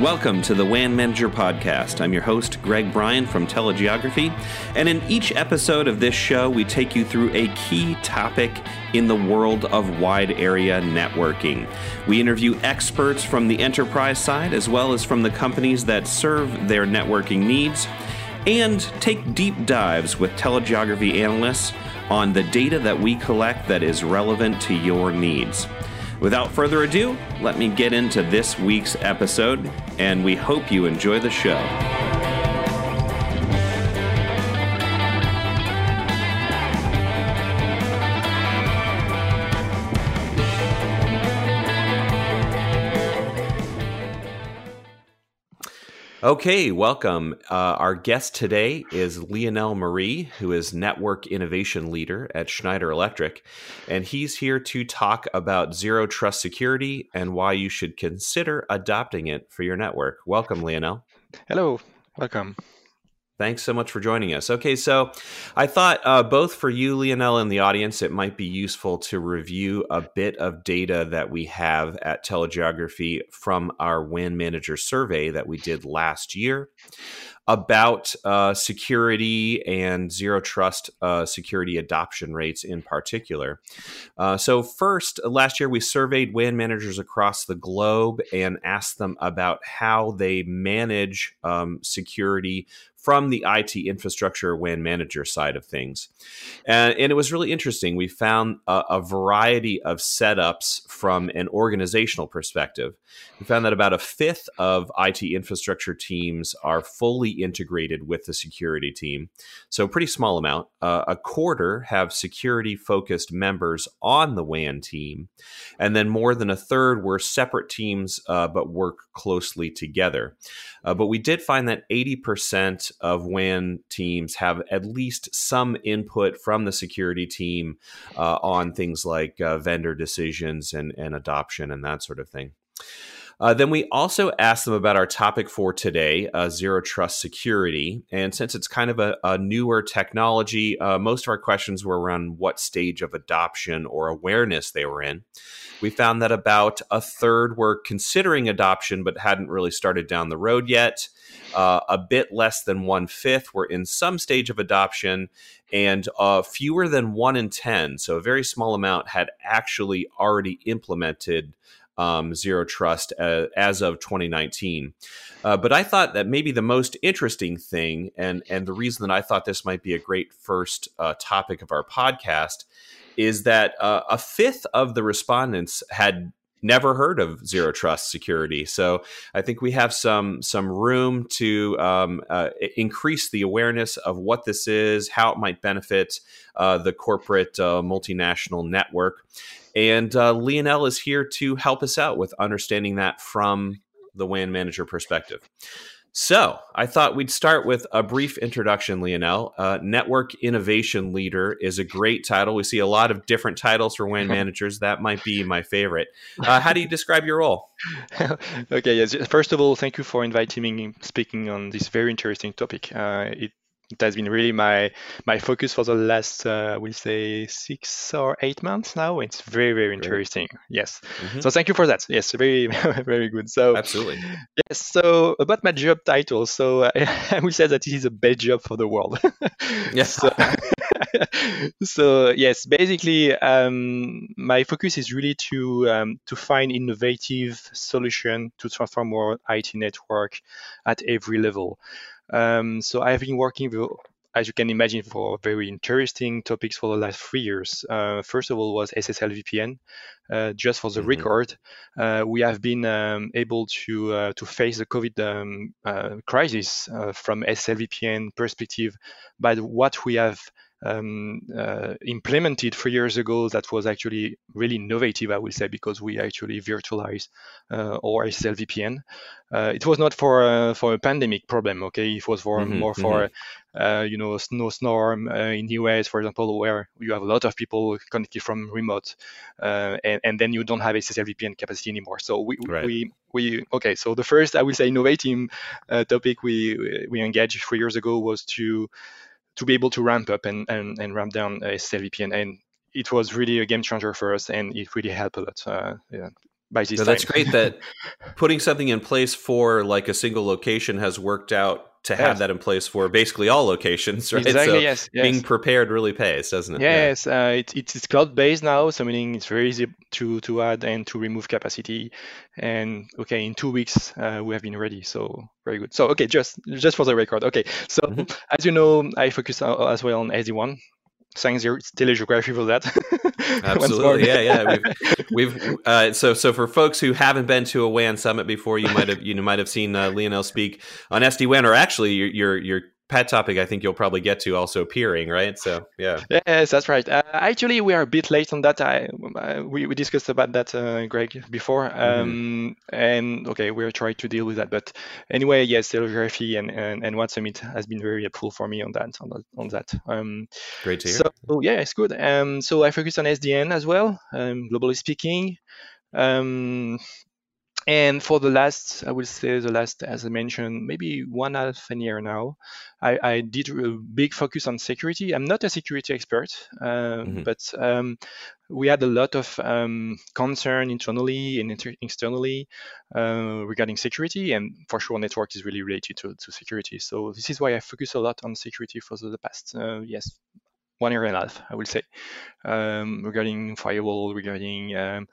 Welcome to the WAN Manager Podcast. I'm your host, Greg Bryan from Telegeography, and in each episode of this show, we take you through a key topic in the world of wide area networking. We interview experts from the enterprise side as well as from the companies that serve their networking needs, and take deep dives with telegeography analysts on the data that we collect that is relevant to your needs. Without further ado, let me get into this week's episode, and we hope you enjoy the show. Okay, welcome. Uh, our guest today is Lionel Marie, who is Network Innovation Leader at Schneider Electric. And he's here to talk about zero trust security and why you should consider adopting it for your network. Welcome, Lionel. Hello, welcome. Thanks so much for joining us. Okay, so I thought uh, both for you, Lionel, and the audience, it might be useful to review a bit of data that we have at Telegeography from our WAN Manager survey that we did last year about uh, security and zero trust uh, security adoption rates in particular. Uh, so, first, last year we surveyed WAN managers across the globe and asked them about how they manage um, security from the IT infrastructure WAN manager side of things. And, and it was really interesting. We found a, a, variety of setups from an organizational perspective. We found that about a fifth of IT infrastructure teams are fully integrated with the security team. So, pretty small amount. Uh, a quarter have security focused members on the WAN team. And then more than a third were separate teams uh, but work closely together. Uh, but we did find that 80% of WAN teams have at least some input from the security team uh, on things like uh, vendor decisions and, and adoption and that sort of thing. Uh, then we also asked them about our topic for today, uh, zero trust security. And since it's kind of a, a newer technology, uh, most of our questions were around what stage of adoption or awareness they were in. We found that about a third were considering adoption but hadn't really started down the road yet. Uh, a bit less than one fifth were in some stage of adoption, and uh, fewer than one in 10, so a very small amount, had actually already implemented um, zero trust uh, as of 2019. Uh, but I thought that maybe the most interesting thing, and and the reason that I thought this might be a great first uh, topic of our podcast, is that uh, a fifth of the respondents had never heard of zero trust security. So I think we have some some room to um, uh, increase the awareness of what this is, how it might benefit uh, the corporate uh, multinational network. And uh, Lionel is here to help us out with understanding that from the WAN manager perspective. So I thought we'd start with a brief introduction, Lionel. Uh, Network Innovation Leader is a great title. We see a lot of different titles for WAN managers. That might be my favorite. Uh, how do you describe your role? okay, yes. First of all, thank you for inviting me speaking on this very interesting topic. Uh, it it has been really my my focus for the last uh, we'll say six or eight months now. It's very very interesting. Great. yes. Mm-hmm. so thank you for that. Yes very very good. So absolutely. yes so about my job title. So uh, i will say that it is a bad job for the world. Yes so, so, yes basically um, my focus is really to um, to find innovative solution to transform our it network at every level um, so I've been working with as you can imagine, for very interesting topics for the last three years. Uh, first of all, was SSL VPN. Uh, just for the mm-hmm. record, uh, we have been um, able to uh, to face the COVID um, uh, crisis uh, from SSL VPN perspective by what we have um, uh, implemented three years ago that was actually really innovative, I would say, because we actually virtualized uh, our SSL VPN. Uh, it was not for uh, for a pandemic problem, okay? It was for mm-hmm, more for mm-hmm. Uh, you know snowstorm uh, in the US, for example, where you have a lot of people connected from remote, and, and then you don't have SSL VPN capacity anymore. So we right. we we okay. So the first I would say innovative topic we we engaged three years ago was to to be able to ramp up and, and, and ramp down a VPN. And it was really a game changer for us, and it really helped a lot. Uh, yeah. by this no, time. That's great that putting something in place for like a single location has worked out to have yes. that in place for basically all locations, right? Exactly. So yes, yes. Being prepared really pays, doesn't it? Yes. Yeah. Uh, it, it's cloud based now, so meaning it's very easy to to add and to remove capacity. And okay, in two weeks uh, we have been ready. So very good. So okay, just just for the record. Okay. So mm-hmm. as you know, I focus as well on SD-WAN thanks telegeography for that. Absolutely, yeah, yeah. We've, we've uh, so so for folks who haven't been to a WAN summit before, you might have you might have seen uh, Lionel speak on SD WAN, or actually your your, your pet topic I think you'll probably get to also peering, right? So yeah. Yes, that's right. Uh, actually, we are a bit late on that. I, uh, we, we discussed about that, uh, Greg, before. Mm-hmm. Um, and okay, we're trying to deal with that. But anyway, yes, Telegeography and, and, and WAN Summit has been very helpful for me on that. On that. On that. Um, Great to hear. So yeah, it's good. Um, so I focus on SDN as well, um, globally speaking. Um, and for the last, I will say the last, as I mentioned, maybe one half a year now, I, I did a big focus on security. I'm not a security expert, uh, mm-hmm. but um, we had a lot of um, concern internally and inter- externally uh, regarding security, and for sure, network is really related to, to security. So this is why I focus a lot on security for the past, uh, yes, one year and a half, I will say, um, regarding firewall, regarding um,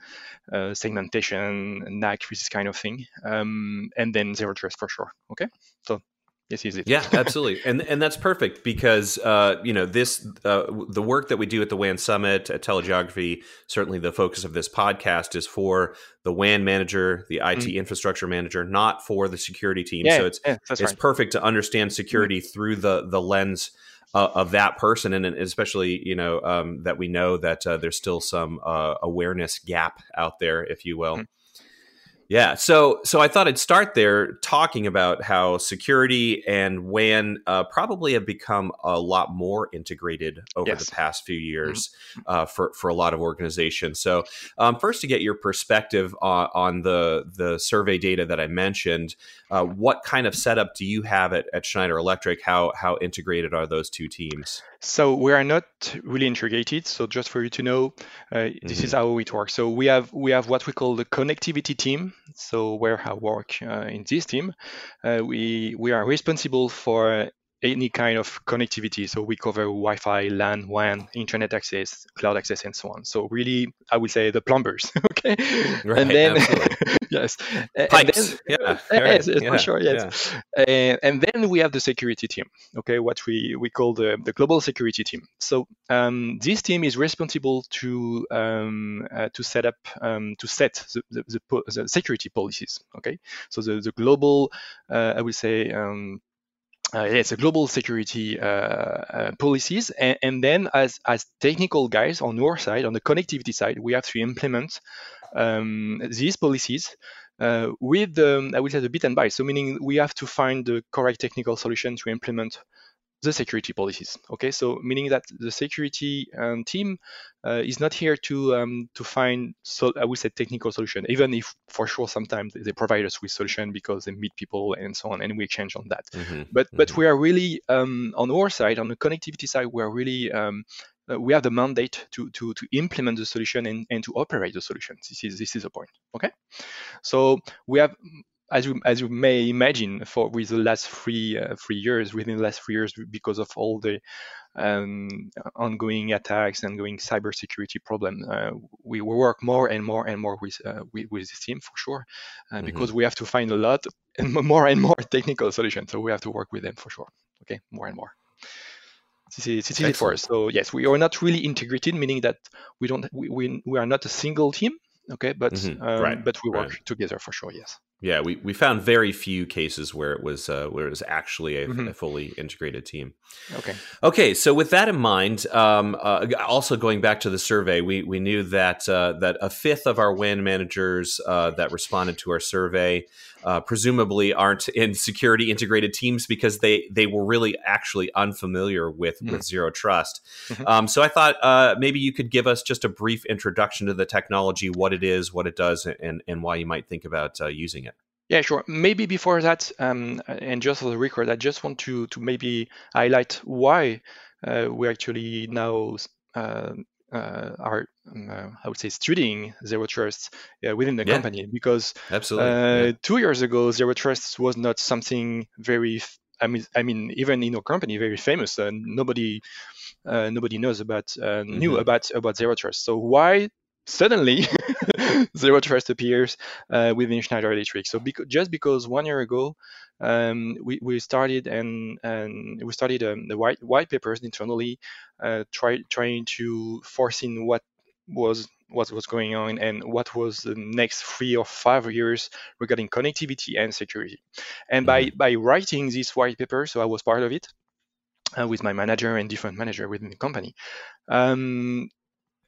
uh, segmentation, NAC, this kind of thing, um, and then zero trust for sure. Okay, so this is it. Yeah, absolutely, and and that's perfect because uh, you know this uh, the work that we do at the WAN Summit at Telegeography. Certainly, the focus of this podcast is for the WAN manager, the IT mm. infrastructure manager, not for the security team. Yeah, so it's yeah, it's right. perfect to understand security mm. through the the lens uh, of that person, and especially you know um, that we know that uh, there's still some uh, awareness gap out there, if you will. Mm-hmm. Yeah, so so I thought I'd start there talking about how security and WAN uh, probably have become a lot more integrated over yes. the past few years mm-hmm. uh, for for a lot of organizations. So um, first, to get your perspective on, on, the the survey data that I mentioned, uh, what kind of setup do you have at, at Schneider Electric? How how integrated are those two teams? So we are not really integrated. So just for you to know, uh, mm-hmm. this is mm-hmm. how it works. So we have we have what we call the connectivity team. So where I work uh, in this team, uh, we we are responsible for any kind of connectivity. So we cover Wi-Fi, LAN, WAN, internet access, cloud access, and so on. So really, I would say the plumbers. okay, right, and then yes, pipes. Then, yeah, yes, yeah, for sure. Yes, yeah. and then we have the security team. Okay, what we we call the the global security team. So um, this team is responsible to um, uh, to set up um, to set the, the, the, the, security policies. Okay, so the the global, uh, I would say. Um, uh, it's a global security uh, uh, policies, and, and, then as as technical guys on our side, on the connectivity side, we have to implement um, these policies uh, with the I would say the bit and byte. So meaning we have to find the correct technical solution to implement the security policies. Okay, so meaning that the security um, team uh, is not here to um, to find so I would say technical solution, even if for sure sometimes they provide us with solution because they meet people and so on, and we exchange on that. Mm-hmm. But mm-hmm. but we are really um, on our side, on the connectivity side, we are really um, uh, we have the mandate to, to, to implement the solution and, and to operate the solution. This is this is the point. Okay, so we have as you as you may imagine, for with the last three uh, three years, within the last three years, because of all the um, ongoing attacks and ongoing cybersecurity problem, uh, we work more and more and more with uh, with, with, this team for sure, uh, mm-hmm. because we have to find a lot and more and more technical solutions. So we have to work with them for sure. Okay, more and more. This is, this is it for us. So yes, we are not really integrated, meaning that we don't we, we, we are not a single team. Okay, but mm-hmm. um, right. but we work right. together for sure. Yes. Yeah, we, we found very few cases where it was uh, where it was actually a, mm-hmm. a, fully integrated team. Okay. Okay. So with that in mind, um, uh, also going back to the survey, we we knew that uh, that a fifth of our WAN managers uh, that responded to our survey uh, presumably aren't in security integrated teams because they they were really actually unfamiliar with mm. with zero trust. Mm-hmm. Um, so I thought uh, maybe you could give us just a brief introduction to the technology, what it is, what it does, and and why you might think about uh, using it. Yeah, sure. Maybe before that, um, and just for the record, I just want to to maybe highlight why uh, we actually now uh, uh, are uh, I would say studying zero trust uh, within the yeah. company because absolutely uh, yeah. two years ago zero trust was not something very I mean I mean even in our company very famous and nobody uh, nobody knows about uh, mm-hmm. knew about about zero trust so why suddenly zero trust appears uh, within Schneider Electric. So bec- just because one year ago um, we, we started and, and we started um, the white white papers internally, uh, try, trying to foresee what was what was going on and what was the next three or five years regarding connectivity and security. And mm-hmm. by by writing this white paper, so I was part of it. Uh, with my manager and different manager within the company. Um,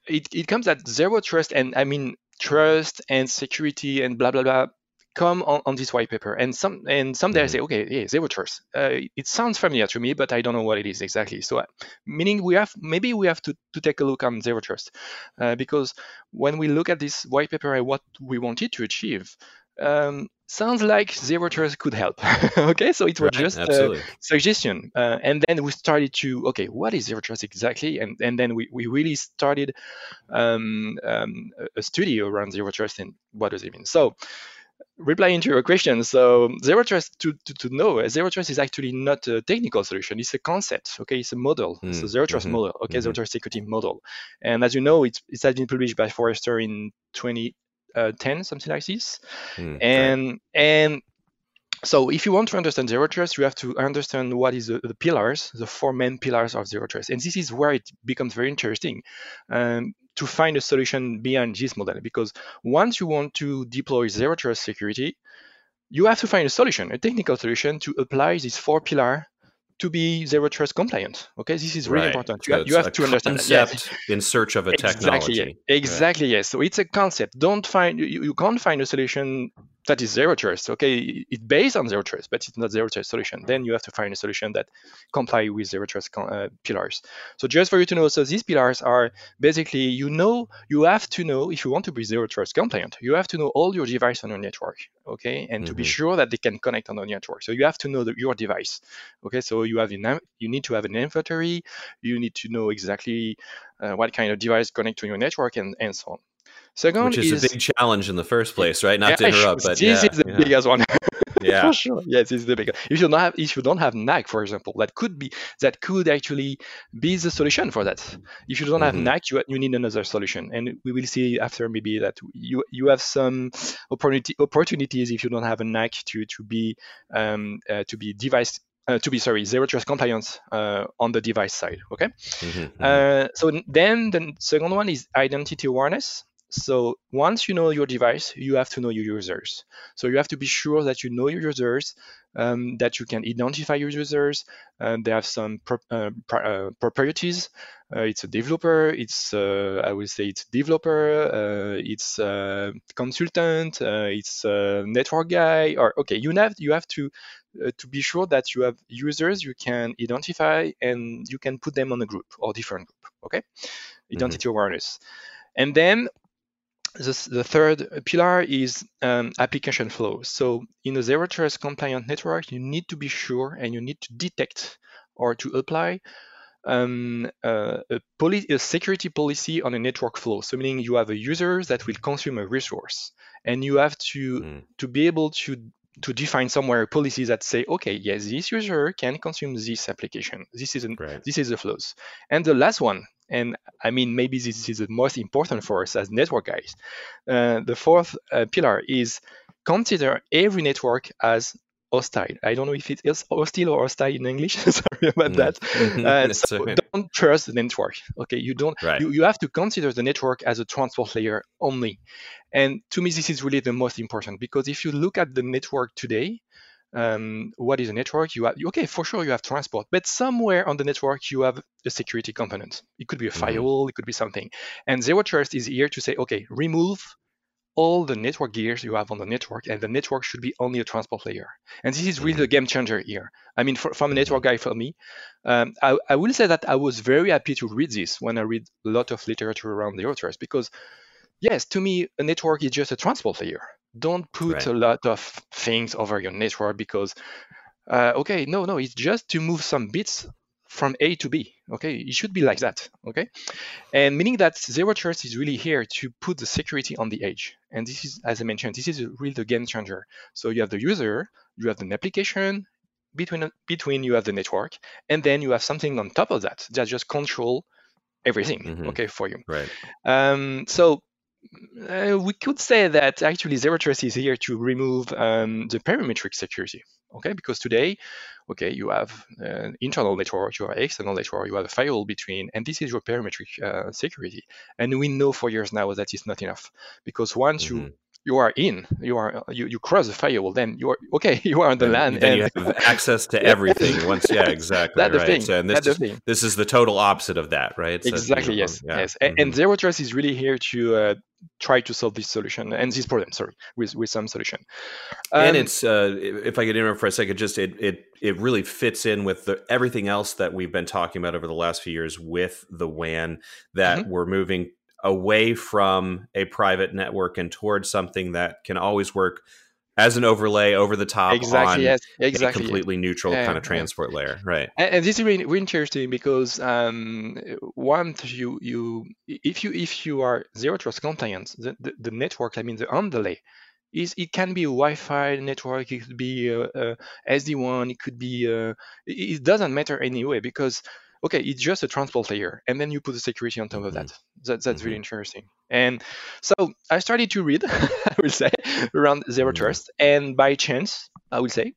it, it comes at zero trust and I mean trust and security and blah blah blah come on, on this white paper and some and someday I mm-hmm. say okay yeah zero trust uh, it sounds familiar to me but I don't know what it is exactly so uh, meaning we have maybe we have to, to take a look on zero trust uh, because when we look at this white paper and what we wanted to achieve um, sounds like zero trust could help. okay, so it was right, just absolutely. a suggestion, uh, and then we started to okay, what is zero trust exactly? And and then we, we really started um, um, a study around zero trust and what does it mean. So replying to your question, so zero trust to, to, to know zero trust is actually not a technical solution; it's a concept. Okay, it's a model. Mm. So zero trust mm-hmm. model. Okay, mm-hmm. zero trust security model. And as you know, it's it has been published by Forrester in 20 uh, 10, something like this. Mm, and right. and so if you want to understand zero trust, you have to understand what is the, the, pillars, the four main pillars of zero trust. And this is where it becomes very interesting um, to find a solution beyond this model. Because once you want to deploy zero trust security, you have to find a solution, a technical solution to apply these four pillar to be zero trust compliant. Okay, this is really right. important. You, so you have to understand that. Yes. in search of a exactly, technology. Exactly. Right. Yes. So it's a concept. Don't find you, you can't find a solution that is zero trust. Okay, it's based on zero trust, but it's not zero trust solution. Then you have to find a solution that comply with zero trust uh, pillars. So just for you to know, so these pillars are basically you know you have to know if you want to be zero trust compliant, you have to know all your devices on your network. Okay, and mm-hmm. to be mm-hmm. sure that they can connect on the network. So you have to know the, your device. Okay, so you have you need to have an inventory. You need to know exactly uh, what kind of device connect to your network and and so on. Second Which is, is, a big challenge in the first place, right? Not yeah, to interrupt, but this yeah, is the yeah. biggest one. yeah, for sure. Yes, it's the biggest. If you don't have, if you don't have NAC, for example, that could be that could actually be the solution for that. If you don't mm-hmm. have NAC, you you need another solution, and we will see after maybe that you you have some opportunity opportunities if you don't have a NAC to to be um, uh, to be device uh, to be sorry zero trust compliance uh, on the device side okay mm-hmm, mm-hmm. Uh, so then the second one is identity awareness so once you know your device, you have to know your users. So you have to be sure that you know your users, um, that you can identify your users. Um, they have some pro- uh, uh, properties. Uh, it's a developer. It's uh, I would say it's developer. Uh, it's a consultant. Uh, it's a network guy. Or okay, you have you have to to be sure that you have users you can identify and you can put them on a group or different group. Okay, mm-hmm. identity mm-hmm. awareness. And then the, the third pillar is um, application flow. So in a zero trust compliant network, you need to be sure and you need to detect or to apply um, uh, a, a, security policy on a network flow. So meaning you have a user that will consume a resource, and you have to mm. to be able to to define somewhere policies that say, okay, yes, this user can consume this application. This is an, right. this is the flows. And the last one and I mean, maybe this is the most important for us as network guys. Uh, the fourth uh, pillar is consider every network as hostile. I don't know if it is hostile or hostile in English. Sorry about that. Uh, so don't trust the network. Okay, you don't. Right. You, you have to consider the network as a transport layer only. And to me, this is really the most important because if you look at the network today, um, what is a network? You have okay, for sure you have transport, but somewhere on the network you have a security component. It could be a mm-hmm. firewall, it could be something. And zero trust is here to say, okay, remove all the network gears you have on the network, and the network should be only a transport layer. And this is really mm-hmm. the game changer here. I mean, for, from a network mm-hmm. guy for me, um, I, I, will say that I was very happy to read this when I read a lot of literature around zero trust because, yes, to me, a network is just a transport layer don't put right. a lot of things over your network because uh, okay no no it's just to move some bits from A to B. Okay, it should be like that. Okay, and meaning that zero trust is really here to put the security on the edge. And this is, as I mentioned, this is really the game changer. So you have the user, you have an application, between between you have the network, and then you have something on top of that that just control everything. Mm-hmm. Okay, for you. Right. Um, so uh, we could say that actually zero trust is here to remove um, the parametric security okay? Because today okay you have an internal network you have external network you have a firewall between and this is your parametric uh, security. And we know for years now that is not enough. Because once mm-hmm. you you are in you are you, you cross the firewall then you are okay you are on the and land then and, you have access to everything once yeah exactly That's right the thing. So, and this That's the is, thing. this is the total opposite of that right so, exactly you know, yes yeah. yes mm-hmm. and zero trust is really here to uh, try to solve this solution and this problem sorry with with some solution um, and it's uh, if i could interrupt for a second just it it it really fits in with the, everything else that we've been talking about over the last few years with the wan that mm-hmm. we're moving away from a private network and towards something that can always work as an overlay over the top exactly, on yes, exactly. a completely neutral kind of transport layer, right? And, and, this is really, really interesting because um, once you you if you if you are zero trust compliant, the, the, the network, I mean the underlay, is it can be a Wi-Fi network, it could be a, a SD-WAN, it could be a, it doesn't matter anyway because okay, it's just a transport layer, and then you put the security on top of that. Mm-hmm. that that's mm-hmm. really interesting. And so I started to read, I will say, around 0 mm-hmm. trust, and by chance, I will say,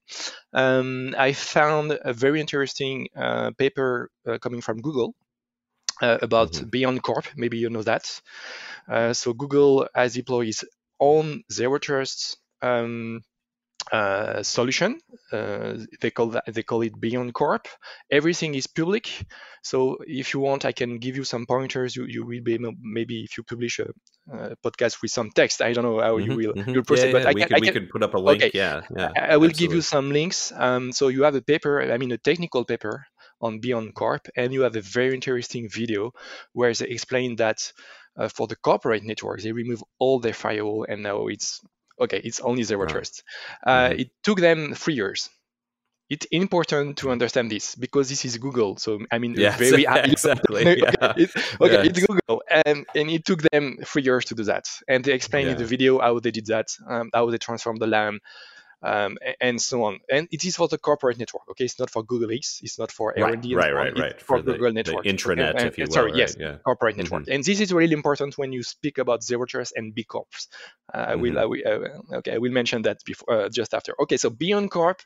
um, I found a very interesting uh, paper uh, coming from Google uh, about mm-hmm. BeyondCorp. Maybe you know that. Uh, so Google has deployed its own zero trust um, uh, solution. Uh, they call that they call it BeyondCorp. Everything is public, so if you want, I can give you some pointers. You you will be maybe if you publish a, a podcast with some text. I don't know how mm-hmm, you will mm-hmm. you'll proceed, yeah, but yeah. I we can, could, I we can, could put up a link. Okay. Yeah, yeah. I, I will give you some links. Um, so you have a paper. I mean, a technical paper on BeyondCorp, and you have a very interesting video where they explain that. Uh, for the corporate networks, they remove all their firewall, and now it's okay, it's only zero trust. Uh, mm-hmm. It took them three years. It's important to understand this because this is Google. So I mean, yes, very exactly. okay, yeah. it, okay it's Google, and and it took them three years to do that. And they explained yeah. in the video how they did that, um, how they transformed the LAN, um, and so on. And it is for the corporate network. Okay, it's not for Google X. It's not for R&D. Right, right, right, right. For, for the, Google network. The intranet, okay? if you will. Sorry, right, yes, yeah. corporate mm-hmm. network. And this is really important when you speak about zero trust and B Corps. Uh, mm-hmm. I will, I will uh, okay, I will mention that before, uh, just after. Okay, so BeyondCorp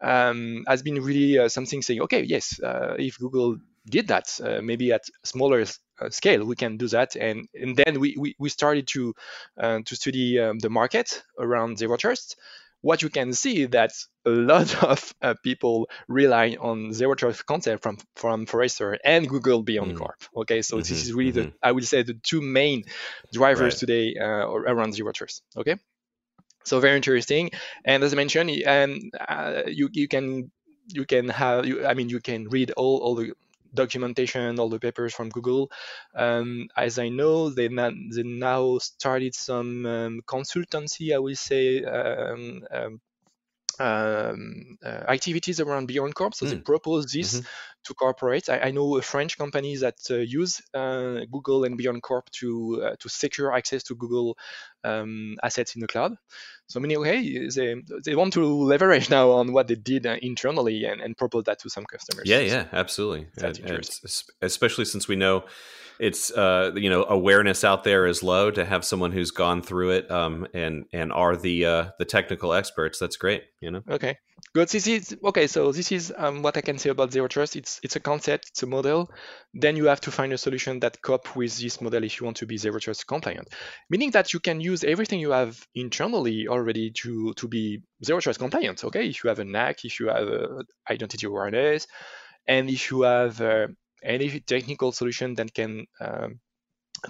um, has been really uh, something saying, okay, yes, uh, if Google did that, uh, maybe at smaller scale, we can do that. And and then we we, we started to to study um, the market around zero trust what you can see that a lot of uh, people rely on zero trust concept from from Forrester and Google Beyond mm. Corp. Okay, so mm-hmm, this is really mm-hmm. the I would say the two main drivers right. today uh, around zero trust. Okay, so very interesting. And as I mentioned, and uh, you you can you can have you, I mean you can read all all the documentation, all the papers from Google. Um, as I know, they, na- they now started some um, consultancy, I will say, um, um, uh, activities around BeyondCorp. So mm. they propose this mm-hmm. to corporates. I, I, know a French company that uh, use uh, Google and Beyond Corp to uh, to secure access to Google um, assets in the cloud. So meaning, okay, they, they want to leverage now on what they did uh, internally and, and propose that to some customers. Yeah, yeah, absolutely. And, and especially since we know it's uh, you know awareness out there is low to have someone who's gone through it um, and and are the uh, the technical experts. That's great. You know. Okay. Good. This is okay. So this is um, what I can say about zero trust. It's it's a concept. It's a model. Then you have to find a solution that cope with this model if you want to be zero trust compliant. Meaning that you can use everything you have internally already to to be zero trust compliant. Okay. If you have a NAC, if you have identity awareness, and if you have uh, any technical solution that can um,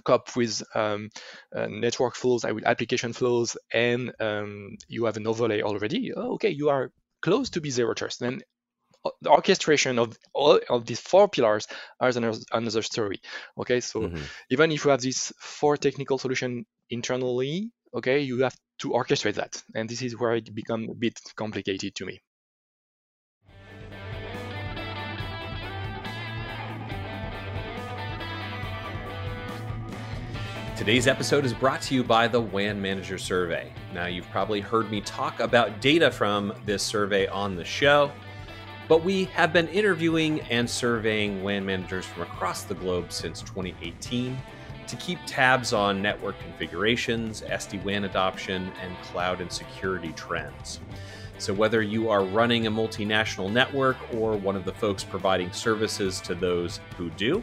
cope with um, uh, network flows, I will application flows, and um, you have an overlay already, oh, okay, you are close to be zero trust. Uh, the orchestration of all of these four pillars is another, another story. Okay, so mm-hmm. even if you have these four technical solution internally, okay, you have to orchestrate that, and this is where it becomes a bit complicated to me. Today's episode is brought to you by the WAN Manager Survey. Now, you've probably heard me talk about data from this survey on the show, but we have been interviewing and surveying WAN managers from across the globe since 2018 to keep tabs on network configurations, SD WAN adoption, and cloud and security trends. So, whether you are running a multinational network or one of the folks providing services to those who do,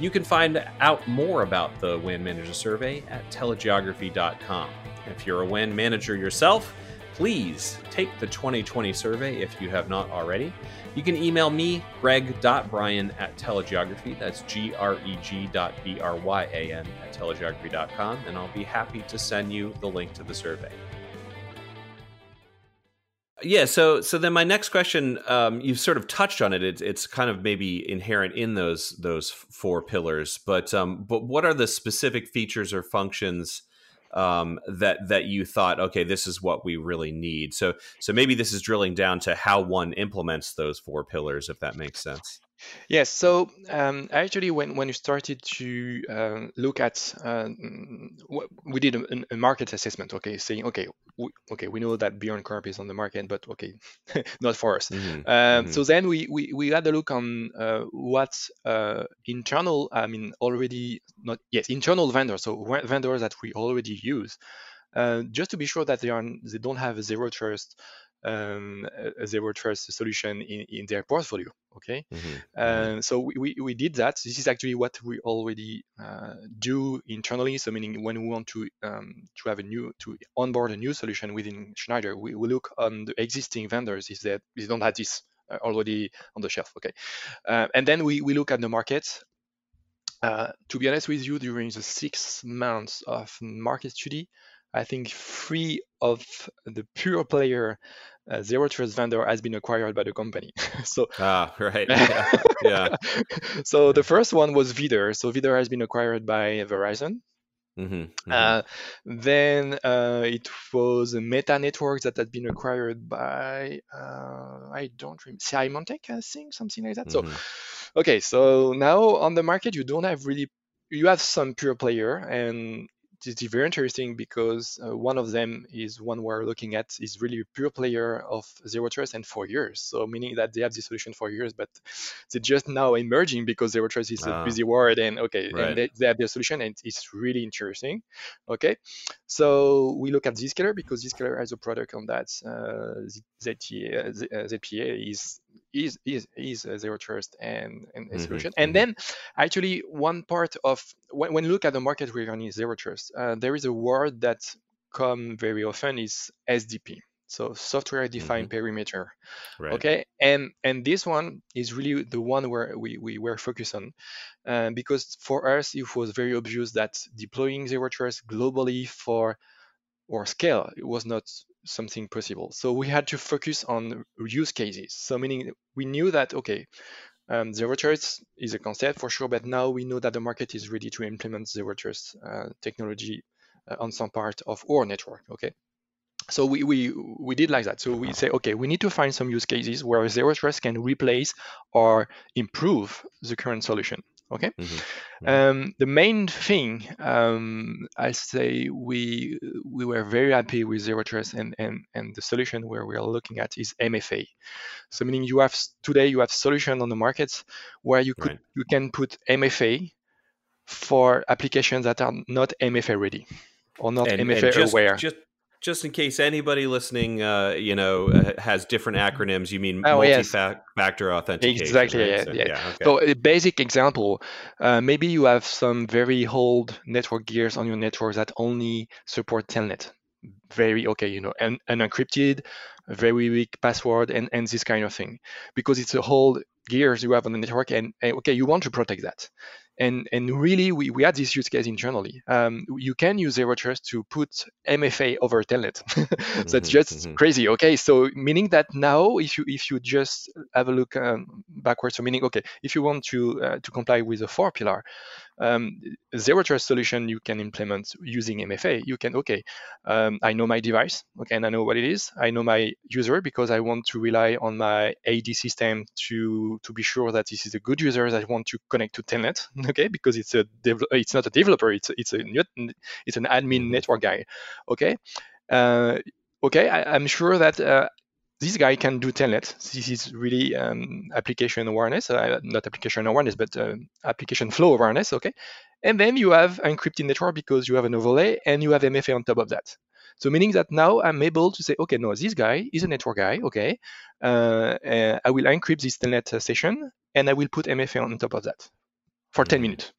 you can find out more about the WAN Manager Survey at telegeography.com. If you're a WAN manager yourself, please take the 2020 survey if you have not already. You can email me, greg.bryan at telegeography. That's G R E G dot B R Y A N at telegeography.com, and I'll be happy to send you the link to the survey. Yeah. So, so then my next question, um, you've sort of touched on it. It's, it's kind of maybe inherent in those those four pillars, but um, but what are the specific features or functions um, that that you thought, okay, this is what we really need? So, so maybe this is drilling down to how one implements those four pillars, if that makes sense. Yes. So um, actually, when, when you started to uh, look at, uh, we did a, a, market assessment. Okay, saying okay, we, okay, we know that BeyondCorp is on the market, but okay, not for us. Mm-hmm. Um, mm-hmm. So then we, we we had a look on uh, what uh, internal, I mean, already not yes, internal vendors. So vendors that we already use. Uh, just to be sure that they are they don't have a zero trust um, a zero trust solution in, in their portfolio. Okay, mm-hmm. uh, so we, we, we, did that. This is actually what we already uh, do internally. So meaning when we want to um, to have a new to onboard a new solution within Schneider, we, we look on the existing vendors. Is that we don't have this uh, already on the shelf. Okay, uh, and then we, we look at the market. Uh, to be honest with you, during the six months of market study, I think three of the pure player uh, zero trust vendor has been acquired by the company. so ah right yeah, yeah. so the first one was Vidder. So Vidder has been acquired by Verizon. Mm-hmm, mm-hmm. Uh, then uh, it was Meta Networks that had been acquired by uh, I don't remember Symantec, I think something like that. Mm-hmm. So okay, so now on the market you don't have really you have some pure player and it's very interesting because uh, one of them is one we're looking at is really a pure player of zero trust and for years. So meaning that they have the solution for years, but they're just now emerging because zero trust is a ah. busy word and okay, right. and they, they, have their solution and it's really interesting. Okay, so we look at Zscaler because Zscaler has a product on that. Uh, ZTA, ZPA uh, is is is is a zero trust and, and a mm-hmm, solution. Mm-hmm. And then actually one part of when, when you look at the market regarding zero trust, uh, there is a word that come very often is SDP. So software defined mm-hmm. perimeter. Right. Okay. And and this one is really the one where we, we were focused on. Uh, because for us it was very obvious that deploying zero trust globally for or scale it was not something possible. So we had to focus on use cases. So meaning we knew that okay, um, zero trust is a concept for sure, but now we know that the market is ready to implement zero trust uh, technology uh, on some part of our network. Okay. So we, we we did like that. So we say, okay, we need to find some use cases where zero trust can replace or improve the current solution. Okay. Mm-hmm. mm-hmm. Um, the main thing um, I say we we were very happy with zero trust and, and and the solution where we are looking at is MFA. So meaning you have today you have solution on the markets where you could right. you can put MFA for applications that are not MFA ready or not and, MFA and just, aware. Just just in case anybody listening, uh, you know, has different acronyms, you mean oh, multi-factor yes. authentication? Exactly. Right? Yeah. So, yeah. yeah okay. So a basic example, uh, maybe you have some very old network gears on your network that only support Telnet. Very okay, you know, and, and encrypted, very weak password, and and this kind of thing, because it's a whole gears you have on the network, and, and okay, you want to protect that and and really we, we had this use case internally um, you can use zero trust to put mfa over telnet so mm-hmm, just mm-hmm. crazy okay so meaning that now if you if you just have a look um, backwards. So meaning, okay, if you want to uh, to comply with the four pillar, um, zero trust solution you can implement using MFA. You can, okay, um, I know my device, okay, and I know what it is. I know my user because I want to rely on my AD system to to be sure that this is a good user that I want to connect to Telnet, okay, because it's a dev- it's not a developer, it's it's a it's an admin mm-hmm. network guy, okay. Uh, okay, I, am sure that uh, this guy can do telnet. This is really um, application awareness, uh, not application awareness, but uh, application flow awareness. Okay, and then you have encrypted network because you have an overlay and you have MFA on top of that. So meaning that now I'm able to say, okay, no, this guy is a network guy. Okay, uh, I will encrypt this telnet session and I will put MFA on top of that for 10 mm-hmm. minutes.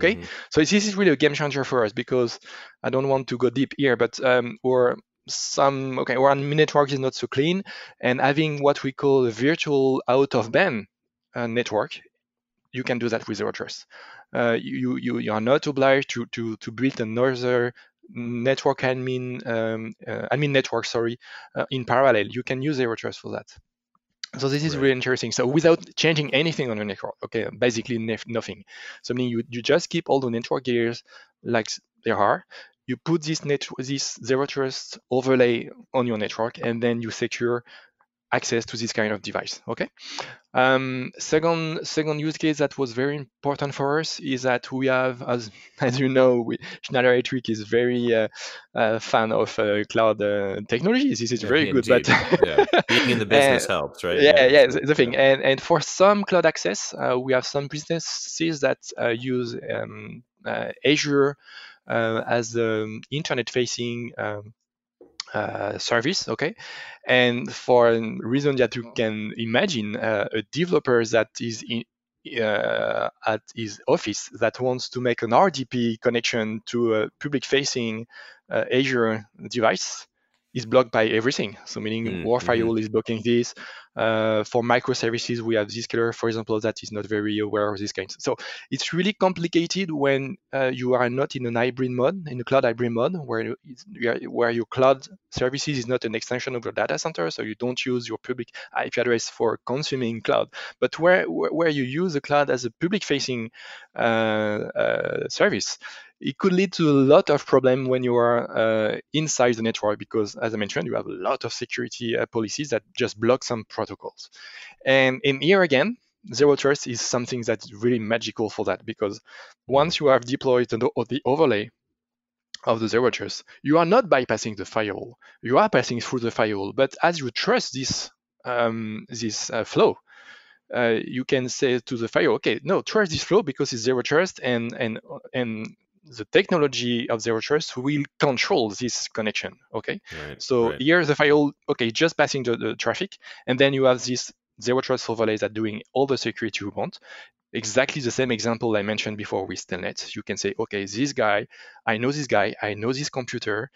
Okay, mm-hmm. so this is really a game changer for us because I don't want to go deep here, but um, or some okay one network is not so clean and having what we call a virtual out of band uh, network you can do that with zero trust uh, you, you you are not obliged to to to build another network admin um, uh, admin network sorry uh, in parallel you can use zero trust for that so this is right. really interesting. So without changing anything on the network, okay, basically nothing. So I mean, you, you just keep all the network gears like they are you put this net this zero trust overlay on your network and then you secure access to this kind of device okay? Um, second second use case that was very important for us is that we have as as you know we, Schneider Electric is very uh, uh, fan of uh, cloud uh, technologies this is yeah, very good but yeah. being in the business helps right? yeah yeah, yeah the thing. And and for some cloud access uh, we have some businesses that uh, use um, Azure as the internet-facing um, uh, service, okay? And for a reason that you can imagine, uh, a developer that is in, uh, at his office that wants to make an RDP connection to a public-facing uh, Azure device is blocked by everything. So meaning mm, mm-hmm. is blocking this. Uh, for microservices, we have Zscaler, for example, that is not very aware of these kinds. So it's really complicated when uh, you are not in an hybrid mode, in a cloud hybrid mode, where where your cloud services is not an extension of your data center, so you don't use your public IP address for consuming cloud, but where where you use the cloud as a public-facing uh, uh service it could lead to a lot of problem when you are uh, inside the network because as i mentioned you have a lot of security uh, policies that just block some protocols. And in here again zero trust is something that's really magical for that because once you have deployed the, overlay of the zero trust you are not bypassing the firewall. You are passing through the firewall. But as you trust this um, this uh, flow uh, you can say to the firewall, okay, no, trust this flow because it's zero trust, and and and the technology of zero trust will control this connection. Okay, right, so right. here the file, okay, just passing the, the, traffic, and then you have this zero trust overlays that doing all the security you want. Exactly the same example I mentioned before with Telnet. You can say, okay, this guy, I know this guy, I know this computer,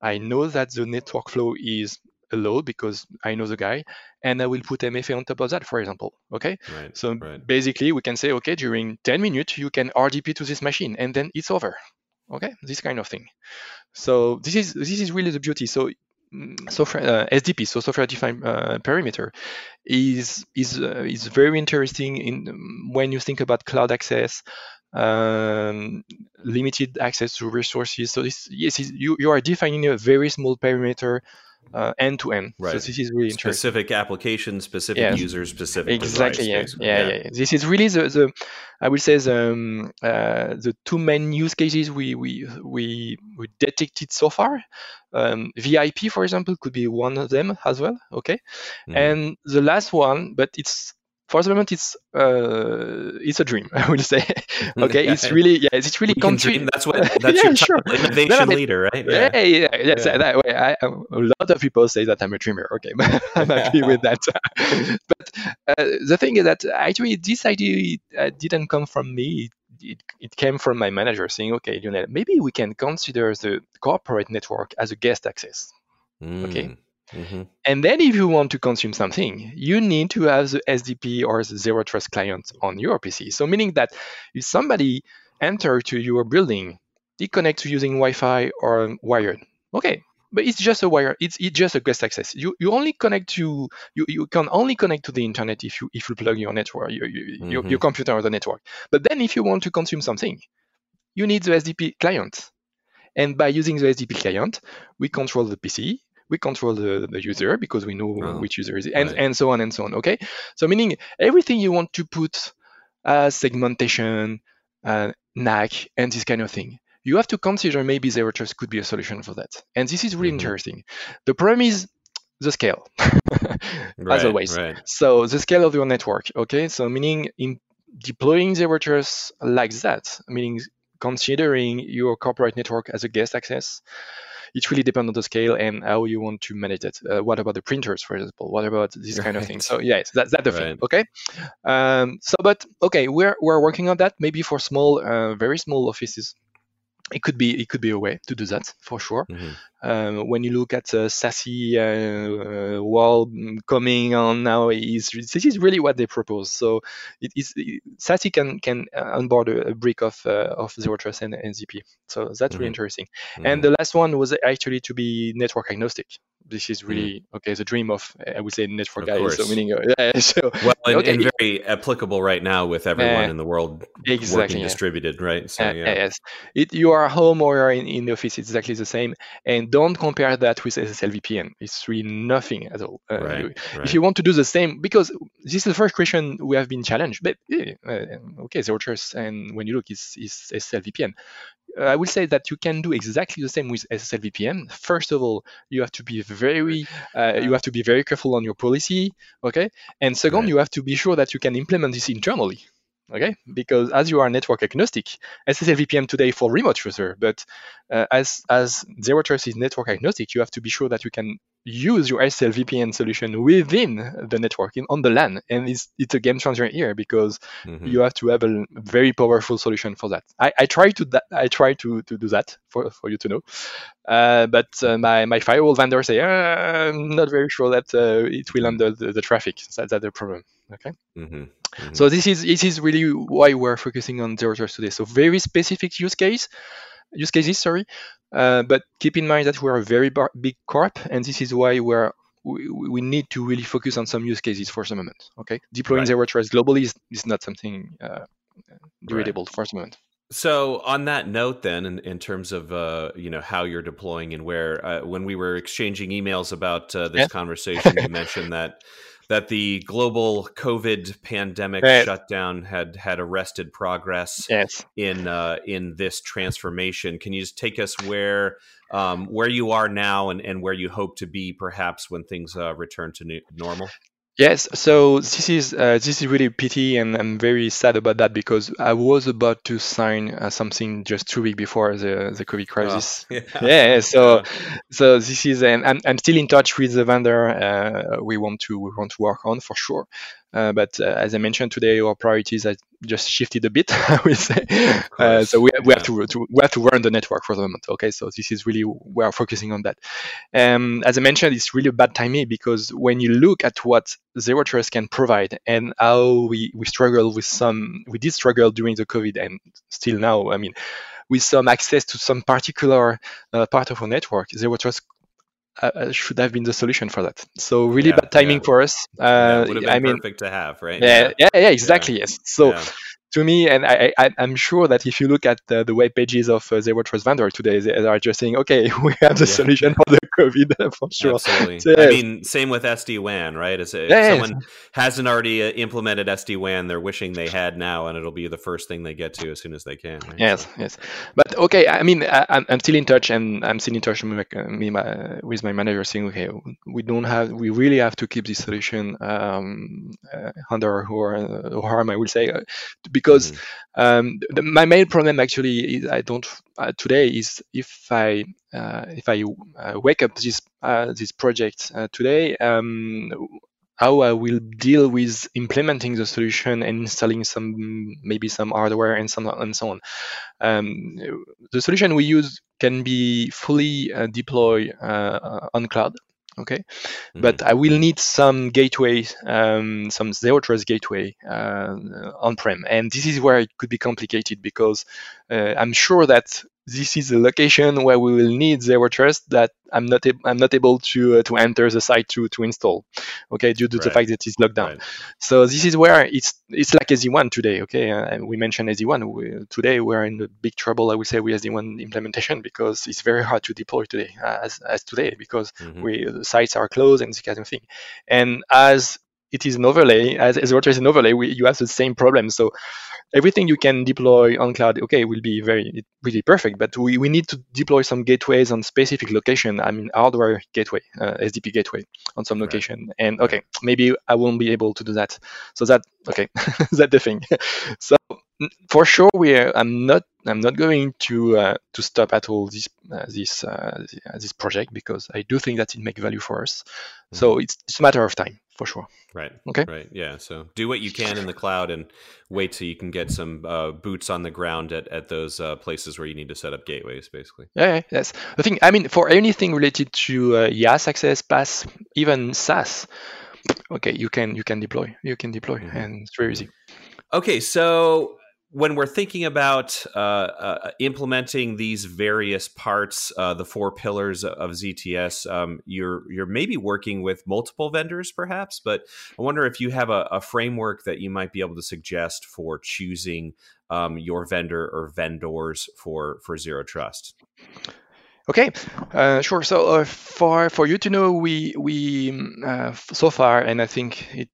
I know that the network flow is a load because I know the guy, and I will put MFA on top of that, for example. Okay. Right, so right. basically, we can say, okay, during 10 minutes, you can RDP to this machine, and then it's over. Okay, this kind of thing. So this is this is really the beauty. So mm, software uh, SDP, so software defined uh, perimeter, is is uh, is very interesting in when you think about cloud access, um, limited access to resources. So this yes, you you are defining a very small perimeter uh, end to end. Right. So this is really specific application, specific yes. user, specific. Exactly. Yeah. Yeah, yeah. yeah. This is really the, the I would say the um, uh, the two main use cases we we we, we detected so far. Um, VIP, for example, could be one of them as well. Okay. Mm. And the last one, but it's for the moment it's uh, it's a dream i will say okay it's really yeah it's really country that's what that's yeah, your sure. innovation no, no, leader right yeah yeah, yeah, yeah, yeah. that way I, a lot of people say that i'm a dreamer okay i'm happy with that but uh, the thing is that actually this idea uh, didn't come from me it, it, came from my manager saying, okay, Lionel, maybe we can consider the corporate network as a guest access. Mm. Okay. Mm-hmm. And then if you want to consume something, you need to have the SDP or the zero trust client on your PC. So meaning that if somebody enter to your building, it connects using Wi-Fi or wired. Okay, but it's just a wire. It's, it's just a guest access. You you only connect to you, you can only connect to the internet if you if you plug your network your your, mm-hmm. your, your computer or the network. But then if you want to consume something, you need the SDP client. And by using the SDP client, we control the PC, we control the, the user because we know oh, which user is and, right. and so on and so on. Okay. So meaning everything you want to put as segmentation, uh, NAC, and this kind of thing, you have to consider maybe zero trust could be a solution for that. And this is really mm-hmm. interesting. The problem is the scale, right, as always. Right. So the scale of your network. Okay. So meaning in deploying zero trust like that, meaning considering your corporate network as a guest access, it really depends on the scale and how you want to manage it. Uh, what about the printers, for example? What about this kind of thing? So yes, that's that the right. thing. Okay. Um, so, but okay, we're we're working on that. Maybe for small, uh, very small offices, it could be it could be a way to do that for sure. Mm-hmm. Um, when you look at uh, SASE uh, uh, wall coming on now, is this is really what they propose. So it is SASE can can uh, onboard a, a brick of uh, of zero trust and NZP. So that's mm-hmm. really interesting. Mm-hmm. And the last one was actually to be network agnostic. This is really mm-hmm. okay. The dream of I would say network of guys. Course. So meaning uh, so well, and, okay. and, very applicable right now with everyone in the world exactly, working yeah. distributed, right? So yeah. yes, it, you are home or in, in the office, it's exactly the same. And don't compare that with SSL VPN. It's really nothing at all. Uh, right, right. If you want to do the same, because this is the first question we have been challenged. But uh, okay, zero trust, and when you look, it's, it's SSL VPN. Uh, I will say that you can do exactly the same with SSL VPN. First of all, you have to be very, uh, you have to be very careful on your policy, okay? And second, right. you have to be sure that you can implement this internally okay? Because as you are network agnostic, SSL VPN today for remote user, but uh, as as Zero Trust is network agnostic, you have to be sure that you can use your SSL VPN solution within the network in, on the LAN, and it's it's a game changer here because mm-hmm. you have to have a very powerful solution for that. I, I try to that I try to, to do that for, for you to know, uh, but uh, my my firewall vendor say uh, I'm not very sure that uh, it will handle the, the traffic. That's, that's the problem. Okay. Mm-hmm. Mm-hmm. So this is this is really why we're focusing on zero trust today. So very specific use case, use cases, sorry. Uh, but keep in mind that we're a very bar- big corp, and this is why we're we, we, need to really focus on some use cases for the moment. Okay, deploying right. zero trust globally is, is not something uh, doable right. for the moment. So on that note, then, in, in terms of uh, you know how you're deploying and where, uh, when we were exchanging emails about uh, this yeah. conversation, you mentioned that that the global COVID pandemic right. shutdown had had arrested progress yes. in uh, in this transformation. Can you just take us where um, where you are now and, and where you hope to be, perhaps when things uh, return to new, normal? Yes, so this is uh, this is really pity, and I'm very sad about that because I was about to sign uh, something just two weeks before the the COVID crisis. Oh, yeah. yeah. so yeah. so this is, and I'm, I'm still in touch with the vendor. Uh, we want to we want to work on for sure. Uh, but uh, as I mentioned today, our priorities have just shifted a bit. I would say. Uh, so we, we yeah. have to, to, we have to run the network for the moment. Okay, so this is really we are focusing on that. Um, as I mentioned, it's really a bad timing because when you look at what zero trust can provide and how we, we struggle with some, we did struggle during the COVID and still now. I mean, with some access to some particular uh, part of our network, zero trust uh, uh, should have been the solution for that. So really yeah, bad timing yeah. for us. Uh, yeah, I mean, perfect to have, right? Yeah, yeah, yeah, exactly. Yes. So to me, and I, I, am sure that if you look at the, the web pages of uh, Zero Trust Vendor today, they are just saying, okay, we have the yeah. solution for the COVID for sure. Absolutely. So, I mean, same with SD WAN, right? As if yeah, someone hasn't already uh, implemented SD WAN, they're wishing they had now, and it'll be the first thing they get to as soon as they can. Right? Yes, so. yes. But okay, I mean, I, am still in touch, and I'm still in touch with my, me, my, with my manager, saying, okay, we don't have, we really have to keep this solution um, uh, under our, harm, I will say, uh, because. Mm-hmm um, the, my main problem actually is I don't uh, today is if I uh, if I uh, wake up this uh, this project uh, today, um, how I will deal with implementing the solution and installing some maybe some hardware and some and so on. Um, the solution we use can be fully uh, deployed on cloud okay mm-hmm. but i will need some gateway um, some zero trust gateway uh, on prem and this is where it could be complicated because uh, i'm sure that this is a location where we will need zero trust that I'm not I'm not able to uh, to enter the site to to install, okay, due to right. the fact that it's locked down. Right. So this is where it's it's like SD-WAN today, okay. Uh, we mentioned SD-WAN We, today we're in big trouble, I would say, with SD-WAN implementation because it's very hard to deploy today as as today because mm-hmm. we the sites are closed and this kind of thing. And as it is an overlay, as, as Rotor is an overlay, we, you have the same problem. So everything you can deploy on cloud, okay, will be very really perfect. But we, we need to deploy some gateways on specific location. I mean, hardware gateway, uh, SDP gateway on some location. Right. And okay, maybe I won't be able to do that. So that okay, that the thing. so for sure, we are, I'm not I'm not going to uh, to stop at all this uh, this uh, this project because I do think that it makes value for us. Mm-hmm. So it's, it's a matter of time for sure. Right. Okay. Right. Yeah. So do what you can in the cloud and wait till you can get some uh, boots on the ground at, at those uh, places where you need to set up gateways, basically. Yeah. Yes. I think I mean for anything related to uh, access, PaaS, even SaaS. Okay, you can you can deploy. You can deploy, mm-hmm. and it's very easy. Okay, so when we're thinking about uh, uh, implementing these various parts, uh, the four pillars of ZTS, um, you're you're maybe working with multiple vendors, perhaps. But I wonder if you have a, a framework that you might be able to suggest for choosing um, your vendor or vendors for for zero trust. Okay, uh, sure. So uh, for for you to know, we we uh, so far, and I think it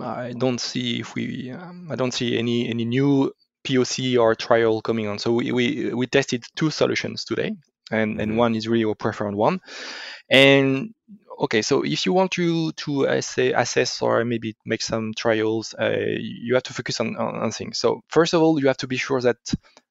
I don't see if we um, I don't see any any new POC or trial coming on. So we, we, we tested two solutions today, and, mm-hmm. and one is really our preferred one. And okay, so if you want to to assess or maybe make some trials, uh, you have to focus on, on, on, things. So first of all, you have to be sure that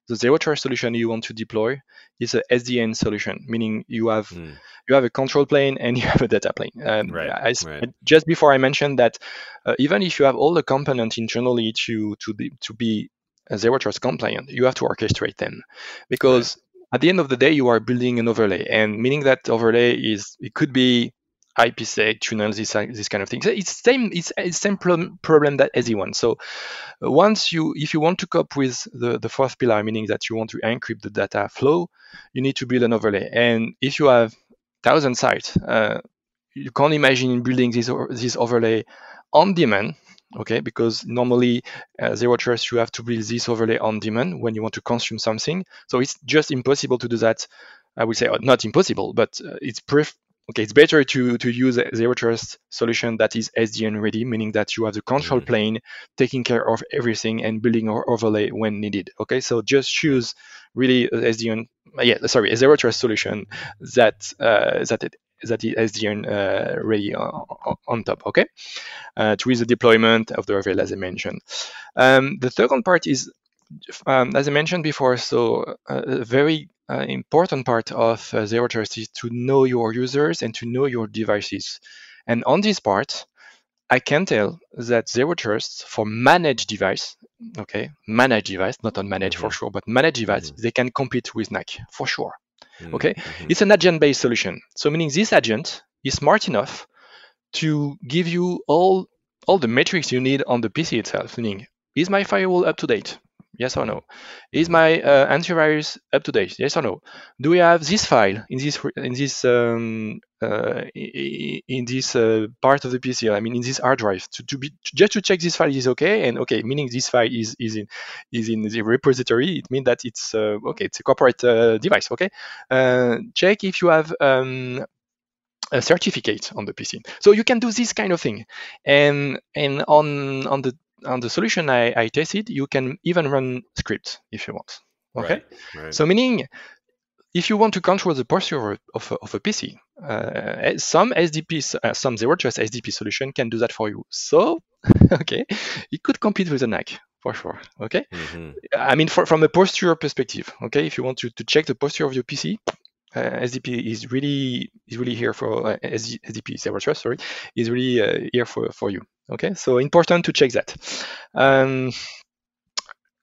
the zero trust solution you want to deploy is a SDN solution, meaning you have mm. you have a control plane and you have a data plane. Um, right, I, right. Just before I mentioned that, uh, even if you have all the components internally to to be to be zero trust compliant, you have to orchestrate them because at the end of the day, you are building an overlay, and meaning that overlay is it could be IPsec, tunnels, this, this kind of thing. It's same it's, it's same problem, problem that SD-WAN. So uh, once you if you want to cope with the, the fourth pillar, meaning that you want to encrypt the data flow, you need to build an overlay. And if you have thousand sites, uh, you can't imagine building this this overlay on demand okay because normally uh, zero trust you have to build this overlay on demand when you want to consume something. So it's just impossible to do that. I would say uh, not impossible but uh, it's pref- okay it's better to to use a zero trust solution that is sdn ready meaning that you have the control mm-hmm. plane taking care of everything and building or overlay when needed okay? So just choose really sdn yeah sorry a zero trust solution that uh, that it that is SDN uh, ready on, on, top, okay? Uh, to the deployment of the overlay as I mentioned. Um, the second part is, um, as I mentioned before, so uh, a very uh, important part of uh, Zero Trust is to know your users and to know your devices. And on this part, I can tell that Zero Trust for managed device, okay, managed device, not on managed mm-hmm. for sure, but managed device, mm-hmm. they can compete with NAC for sure. Mm-hmm. Okay, mm-hmm. it's an agent-based solution. So meaning this agent is smart enough to give you all all the metrics you need on the PC itself. Meaning, is my firewall up to date? Yes or no? Is my uh, antivirus up to date? Yes or no? Do we have this file in this in this um, uh, in this uh, part of the PC? I mean, in this hard drive to, to be just to check this file is okay and okay, meaning this file is is in is in the repository. It means that it's uh, okay. It's a corporate uh, device. Okay, uh, check if you have um, a certificate on the PC. So you can do this kind of thing. And and on on the on the solution I, I tested, you can even run scripts if you want. Okay. Right, right. So meaning, if you want to control the posture of, of, of a PC, uh, some SDP, uh, some zero trust SDP solution can do that for you. So, okay, it could compete with a NAC for sure. Okay. Mm-hmm. I mean, for, from a posture perspective, okay, if you want to, to check the posture of your PC, uh, SDP is really is really here for uh, SDP Zero Trust. Sorry, is really uh, here for for you. Okay, so important to check that. Um,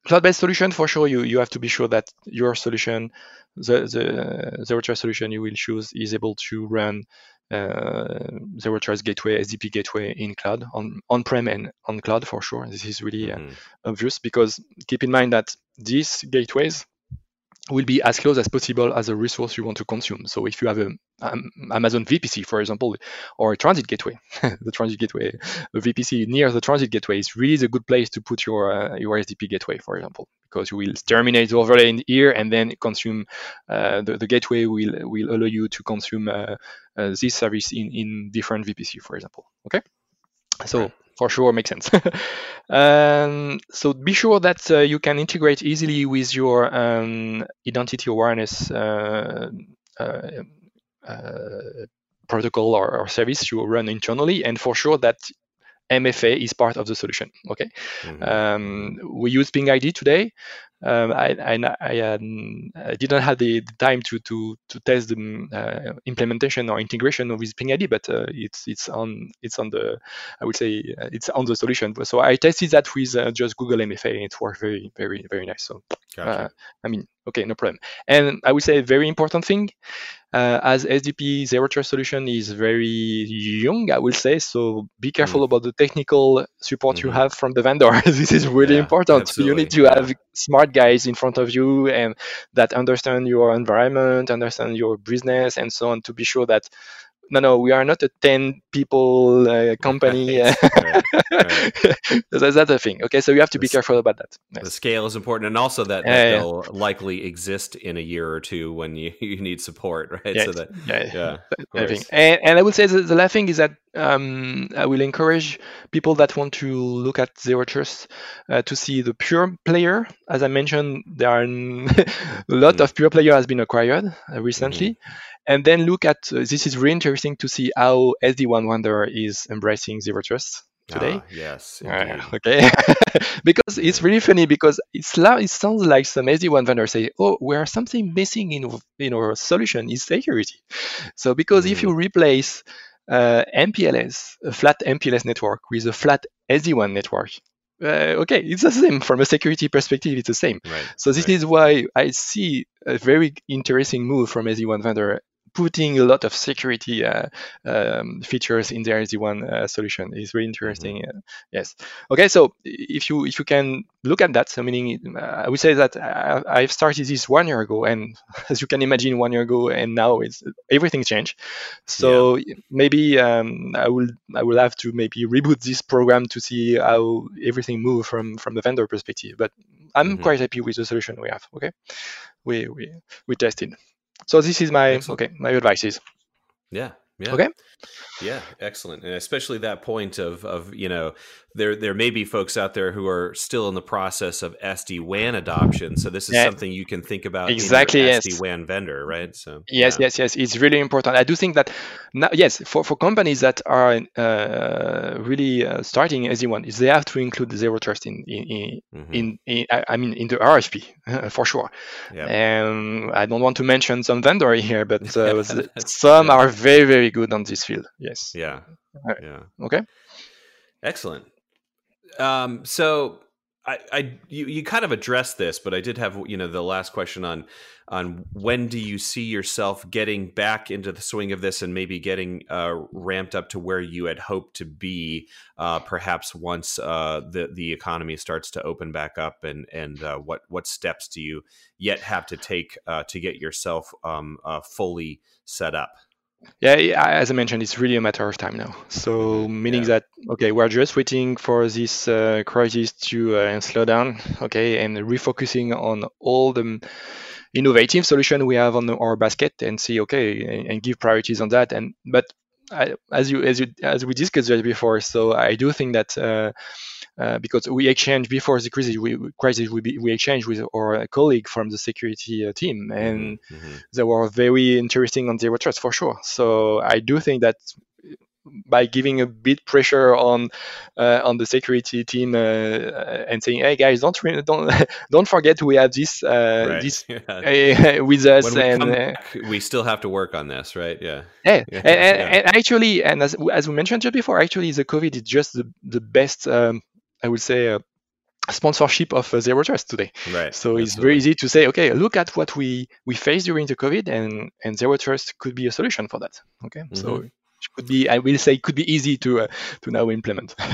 cloud-based solution for sure you you have to be sure that your solution the the zero trust solution you will choose is able to run uh, zero trust gateway sdp gateway in cloud on on-prem and on cloud for sure this is really uh, mm-hmm. obvious because keep in mind that these gateways will be as close as possible as a resource you want to consume. So if you have a um, Amazon VPC, for example, or a transit gateway, the transit gateway, the VPC near the transit gateway is really the good place to put your uh, your SDP gateway, for example, because you will terminate the overlay in here and then consume uh, the, the gateway will will allow you to consume uh, uh this service in in different VPC, for example. Okay, so for sure makes sense. um, so be sure that uh, you can integrate easily with your um, identity awareness uh, uh, uh, protocol or, or, service you run internally, and for sure that MFA is part of the solution. Okay, mm-hmm. um, we use Ping ID today, um, I, I, I, um, I, didn't have the, time to to, to test the uh, implementation or integration of this Ping ID, but uh, it's it's on it's on the I would say uh, it's on the solution. So I tested that with uh, just Google MFA, and it worked very very very nice. So gotcha. Uh, I mean, okay, no problem. And I would say a very important thing uh, as SDP zero trust solution is very young, I will say. So be careful mm. about the technical support mm-hmm. you have from the vendor. this is really yeah, important. Absolutely. You need to have smart guys in front of you and that understand your environment, understand your business, and so on to be sure that no, no, we are not a 10 people uh, company. right, right. that's, that's the thing. Okay, so you have to be careful about that. Yes. The scale is important, and also that, that yeah, they'll yeah. likely exist in a year or two when you, you need support, right? Yeah, so that, yeah, yeah and, and, I would say the, the last thing is that um, I will encourage people that want to look at zero trust uh, to see the pure player. As I mentioned, there are a lot mm. of pure player has been acquired uh, recently. Mm-hmm and then look at uh, this is really interesting to see how SD-WAN Vendor is embracing zero trust today. Ah, yes. Uh, okay. because it's really funny because it's it sounds like some SD-WAN vendor say, "Oh, we are something missing in in our solution is security." So because mm. if you mm. replace uh, MPLS, a flat MPLS network with a flat SD-WAN network, uh, okay, it's the same from a security perspective. It's the same. Right, so this right. is why I see a very interesting move from SD-WAN vendor putting a lot of security uh, um, features in their SD-WAN uh, solution is really interesting. Mm-hmm. Uh, yes. Okay. So if you if you can look at that, so meaning I would say that I, have started this one year ago, and as you can imagine, one year ago and now it's everything changed. So yeah. maybe um, I will I will have to maybe reboot this program to see how everything move from from the vendor perspective. But I'm mm-hmm. quite happy with the solution we have. Okay, we we we tested. So this is my Excellent. okay. My advice is yeah. Yeah. Okay. Yeah, excellent, and especially that point of of you know there there may be folks out there who are still in the process of SD WAN adoption. So this is yeah. something you can think about exactly yes. SD WAN vendor, right? So yes, yeah. yes, yes, it's really important. I do think that now, yes, for, for companies that are uh, really uh, starting SD WAN, is they have to include zero trust in in in, mm-hmm. in, in I mean in the RFP for sure. Yeah. And I don't want to mention some vendor here, but uh, some are very very good on this field. Yes. Yeah. Yeah. Okay. Excellent. Um, so I, I you, you kind of addressed this, but I did have you know the last question on on when do you see yourself getting back into the swing of this and maybe getting uh, ramped up to where you had hoped to be, uh, perhaps once uh, the the economy starts to open back up, and and uh, what what steps do you yet have to take uh, to get yourself um, uh, fully set up? Yeah, as I mentioned, it's really a matter of time now. So meaning yeah. that okay, we're just waiting for this uh, crisis to uh, slow down, okay, and refocusing on all the innovative solution we have on our basket and see okay and, and give priorities on that. And but I, as you as you as we discussed before, so I do think that. Uh, uh, because we exchange before the crisis, we, crisis we, be, we exchanged with our colleague from the security uh, team, mm-hmm, and mm-hmm. they were very interesting on zero trust for sure. So I do think that by giving a bit pressure on uh, on the security team uh, and saying, "Hey guys, don't re- don't don't forget we have this uh, right. this yeah. with us," and back, we still have to work on this, right? Yeah. Yeah, yeah. And, and, yeah. and, actually, and as as we mentioned just before, actually, the COVID is just the the best. Um, I would say, uh, sponsorship of uh, zero trust today. Right. So Absolutely. it's very easy to say, okay, look at what we we faced during the COVID, and and zero trust could be a solution for that. Okay. Mm-hmm. So it could be, I will say, could be easy to uh, to now implement.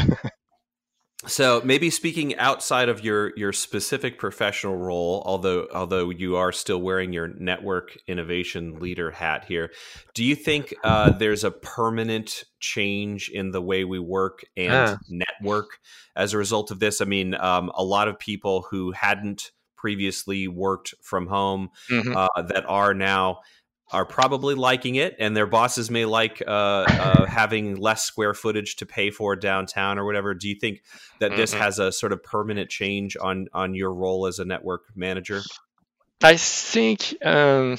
So maybe speaking outside of your your specific professional role, although although you are still wearing your network innovation leader hat here, do you think uh, there's a permanent change in the way we work and ah. network as a result of this? I mean, um, a lot of people who hadn't previously worked from home mm-hmm. uh, that are now are probably liking it, and their bosses may like uh, uh, having less square footage to pay for downtown or whatever. Do you think that this mm-hmm. has a sort of permanent change on on your role as a network manager? I think um,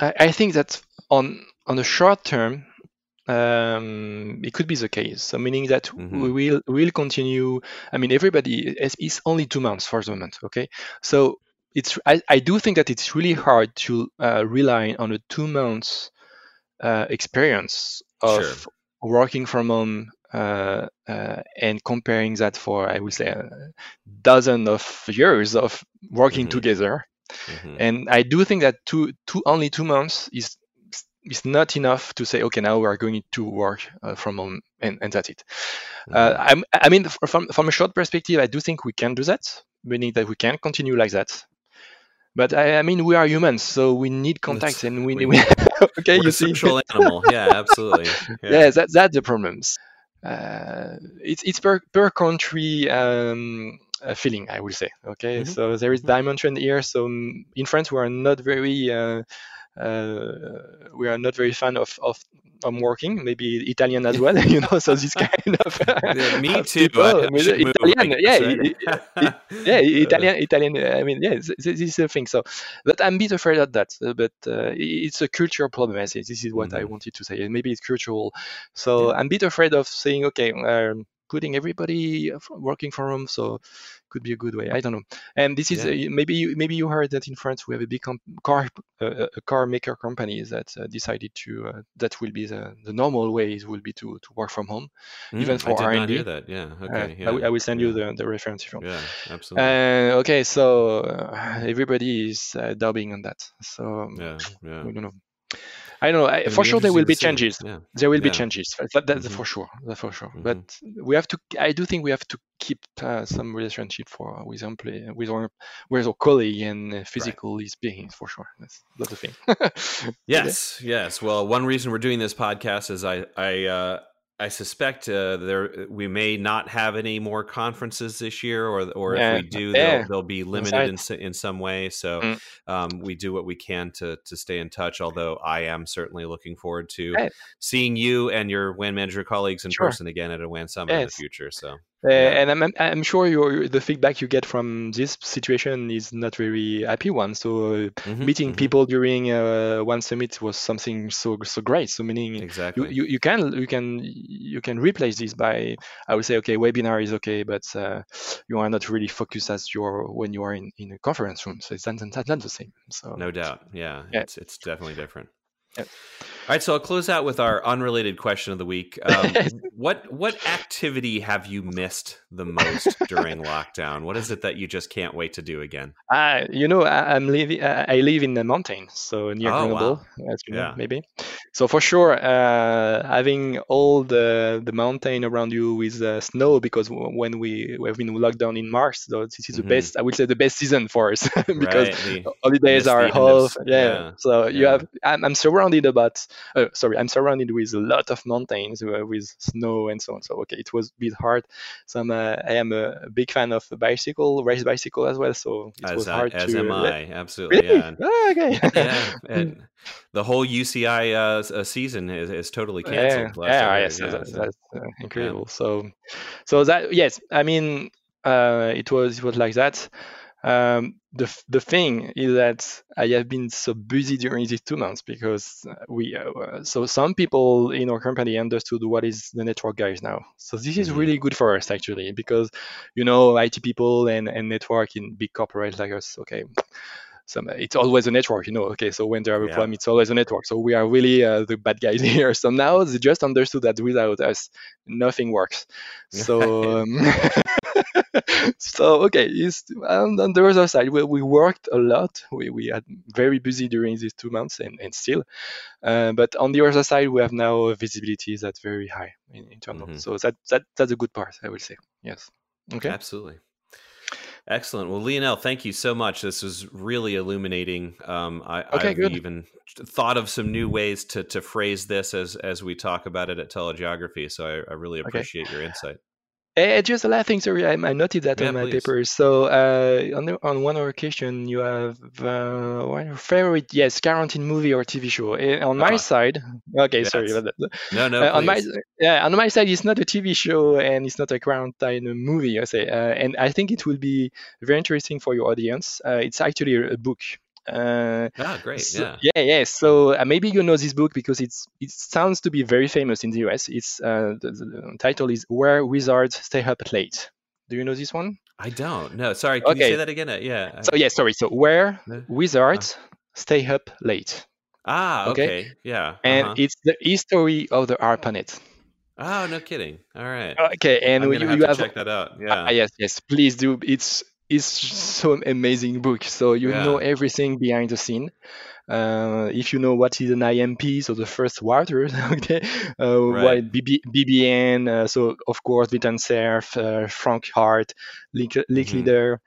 I, I, think that on on the short term, um, it could be the case. So meaning that mm-hmm. we will will continue. I mean, everybody is only two months for the moment. Okay, so it's I, I do think that it's really hard to uh, rely on a two months uh, experience of sure. working from home uh, uh, and comparing that for I would say a dozen of years of working mm-hmm. together. Mm-hmm. And I do think that two, two only two months is is not enough to say okay now we are going to work uh, from home and, and that's it. Uh, mm-hmm. i mean from from a short perspective I do think we can do that, meaning that we can continue like that but I, I, mean we are humans so we need contact and we, we okay you see? social animal. Yeah absolutely. Yeah, yeah that, that's the problems uh, it's it's per, per country um, feeling i would say okay? Mm-hmm. so there is mm-hmm. dimension here so um, in france we are not very uh, uh, we are not very fan of, of I'm working, maybe Italian as well, you know. So this kind of yeah, me too. I, I Italian, yeah, yeah, Italian, Italian. I mean, yeah, this, this is a thing. So, but I'm a bit afraid of that. Uh, but uh, it's a cultural problem. I say this is what mm-hmm. I wanted to say, and maybe it's cultural. So yeah. I'm a bit afraid of saying, okay, um, putting everybody working from home. So could be a good way. I don't know. And this is yeah. uh, maybe you, maybe you heard that in France we have a big car uh, a car maker company that uh, decided to uh, that will be the, the normal ways will be to, to work from home, mm, even for R and D. that. Yeah. Uh, okay. Yeah. I, will send you the, the reference if you want. Yeah. Absolutely. Uh, okay. So everybody is dabbing on that. So yeah. Yeah. We don't know. I don't know. I, for sure, there will be changes. Yeah. There will yeah. be changes. That, that's mm-hmm. for sure. That's for sure. Mm-hmm. But we have to. I do think we have to keep uh, some relationship for with employee, with our with our colleague and physical right. speaking for sure. That's that's the thing. yes. Yes. Well, one reason we're doing this podcast is I I. Uh, I suspect uh, there we may not have any more conferences this year, or or yeah. if we do, yeah. they'll, they'll, be limited in in some way. So mm. um, we do what we can to to stay in touch. Although I am certainly looking forward to right. seeing you and your WAN manager colleagues in sure. person again at a WAN summit yes. in the future. So uh, and I'm, I'm sure your, the feedback you get from this situation is not very happy one. So uh, mm-hmm, meeting mm-hmm. people during uh, WAN summit was something so so great. So meaning exactly you, you, you, can you can you can replace this by I would say okay webinar is okay, but uh, you are not really focused as you are when you are in, in a conference room. So it's not, not, not the same. So no doubt, yeah, yeah. it's it's definitely different. Yep. All right, so I'll close out with our unrelated question of the week. Um, what what activity have you missed the most during lockdown? What is it that you just can't wait to do again? Uh, you know, I, am living. Uh, I live in the mountains, so near oh, Grenoble, wow. as you yeah. know, maybe. So for sure, uh, having all the the mountain around you with uh, snow, because when we, we have been locked down in March, so this is mm-hmm. the best. I would say the best season for us because right. holidays are half. Yeah. yeah. So yeah. you have. I'm, I'm surrounded about uh, sorry, I'm surrounded with a lot of mountains uh, with snow and so on. So okay, it was a bit hard. So I'm a, I am a big fan of bicycle, race bicycle as well. So it as was hard as to. am I, absolutely. Really? Yeah. Oh, okay. yeah. And the whole UCI uh, uh, season is, is totally canceled. Yeah, yeah, yes, yeah, that's, so. that's uh, incredible. So, so that yes, I mean, uh, it was it was like that. Um, the the thing is that I have been so busy during these two months because we uh, so some people in our company understood what is the network guys now. So this is mm-hmm. really good for us actually because you know IT people and and network in big corporates like us. Okay, some it's always a network, you know. Okay, so when there are a Yeah. problem, it's always a network. So we are really uh, the bad guys here. So now they just understood that without us, nothing works. So um, so okay, it's, and on the other side, we, we worked a lot. We we had very busy during these two months, and and still. Uh, but on the other side, we have now visibility that's very high in internal. Mhm. So that that that's a good part, I will say. Yes. Okay. Absolutely. Excellent. Well, Lionel, thank you so much. This was really illuminating. Um, I, Okay, I've good. even thought of some new ways to to phrase this as as we talk about it at telegeography. So I, I really Okay. appreciate your insight. Eh, just a last thing, sorry, I, I noted that Yeah, on my please. papers. So uh, on the, on one occasion, you have uh, one of your favorite, yes, quarantine movie or TV show. Eh, on my Ah. side, okay, sorry about that. No, no, Uh, on my yeah, on my side, it's not a TV show and it's not a quarantine movie. I say, uh, and I think it will be very interesting for your audience. Uh, it's actually a book. Uh, Ah, great. so- Yeah. yeah, yeah. So uh, maybe you know this book because it's it sounds to be very famous in the US. It's uh, the, the title is Where Wizards Stay Up Late. Do you know this one? I don't. No, sorry. Can you Okay. say that again? Uh, yeah. So yeah, sorry. So Where No. Wizards Stay Up Late, ah, okay. okay. Yeah. and uh-huh. it's the history of the ARPANET. Oh, no kidding. All right. Okay, and I'm you, have you to have check that out. Ah, Yeah. yes, yes, please do. It's it's so amazing book. So you know everything behind the scene. Uh, if you know what is an IMP, so the first router, okay, uh, Right. BB, BBN, uh, so of course Vint Cerf, uh, Frank Heart, Lick, Lick Mhm. Leader,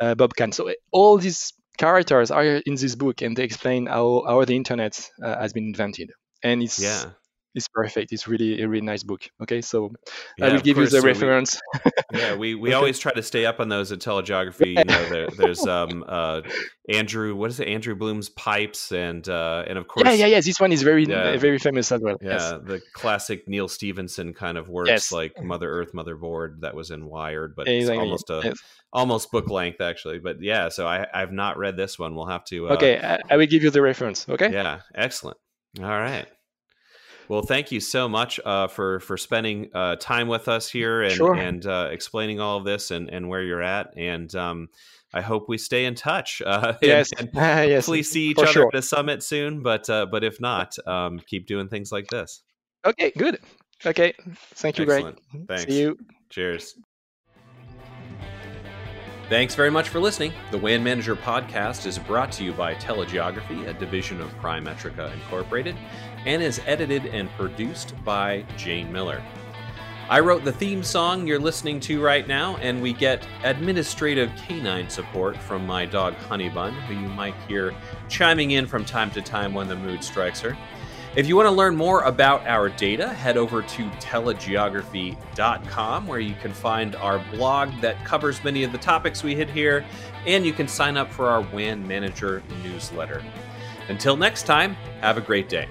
uh, Bob Kahn. So all these characters are in this book, and they explain how how the internet uh, has been invented, and it's Yeah. It's perfect. It's really a really nice book. Okay, so Yeah, I will give course. you the So we- reference. Yeah, we, we Okay. always try to stay up on those at telegeography. You know, there, there's um uh Andrew, what is it? Andrew Blum's pipes, and uh and of course, yeah, yeah, yeah. This one is very, Yeah. very famous as well. yeah, Yes. the classic Neal Stephenson kind of works, Yes. like Mother Earth, Motherboard, that was in Wired, but Exactly. it's almost a Yes. almost book length actually. But yeah, so I I've not read this one. We'll have to. Uh, Okay, I, I will give you the reference. Okay. Yeah, excellent. All right. Well, thank you so much uh, for for spending uh, time with us here and Sure. and uh, explaining all of this and, and where you're at. And um, I hope we stay in touch. Uh, and- Yes. and yes. hopefully see each other sure. at a summit soon. But uh, but if not, um, keep doing things like this. Okay. Good. Okay. Thank you, Greg. Thanks. See you. Cheers. Thanks very much for listening. The WAN Manager podcast is brought to you by Telegeography, a division of Primetrica Incorporated, and is edited and produced by Jane Miller. I wrote the theme song you're listening to right now, and we get administrative canine support from my dog Honeybun, who you might hear chiming in from time to time when the mood strikes her. If you want to learn more about our data, head over to telegeography.com where you can find our blog that covers many of the topics we hit here, and you can sign up for our WAN Manager newsletter. Until next time, have a great day.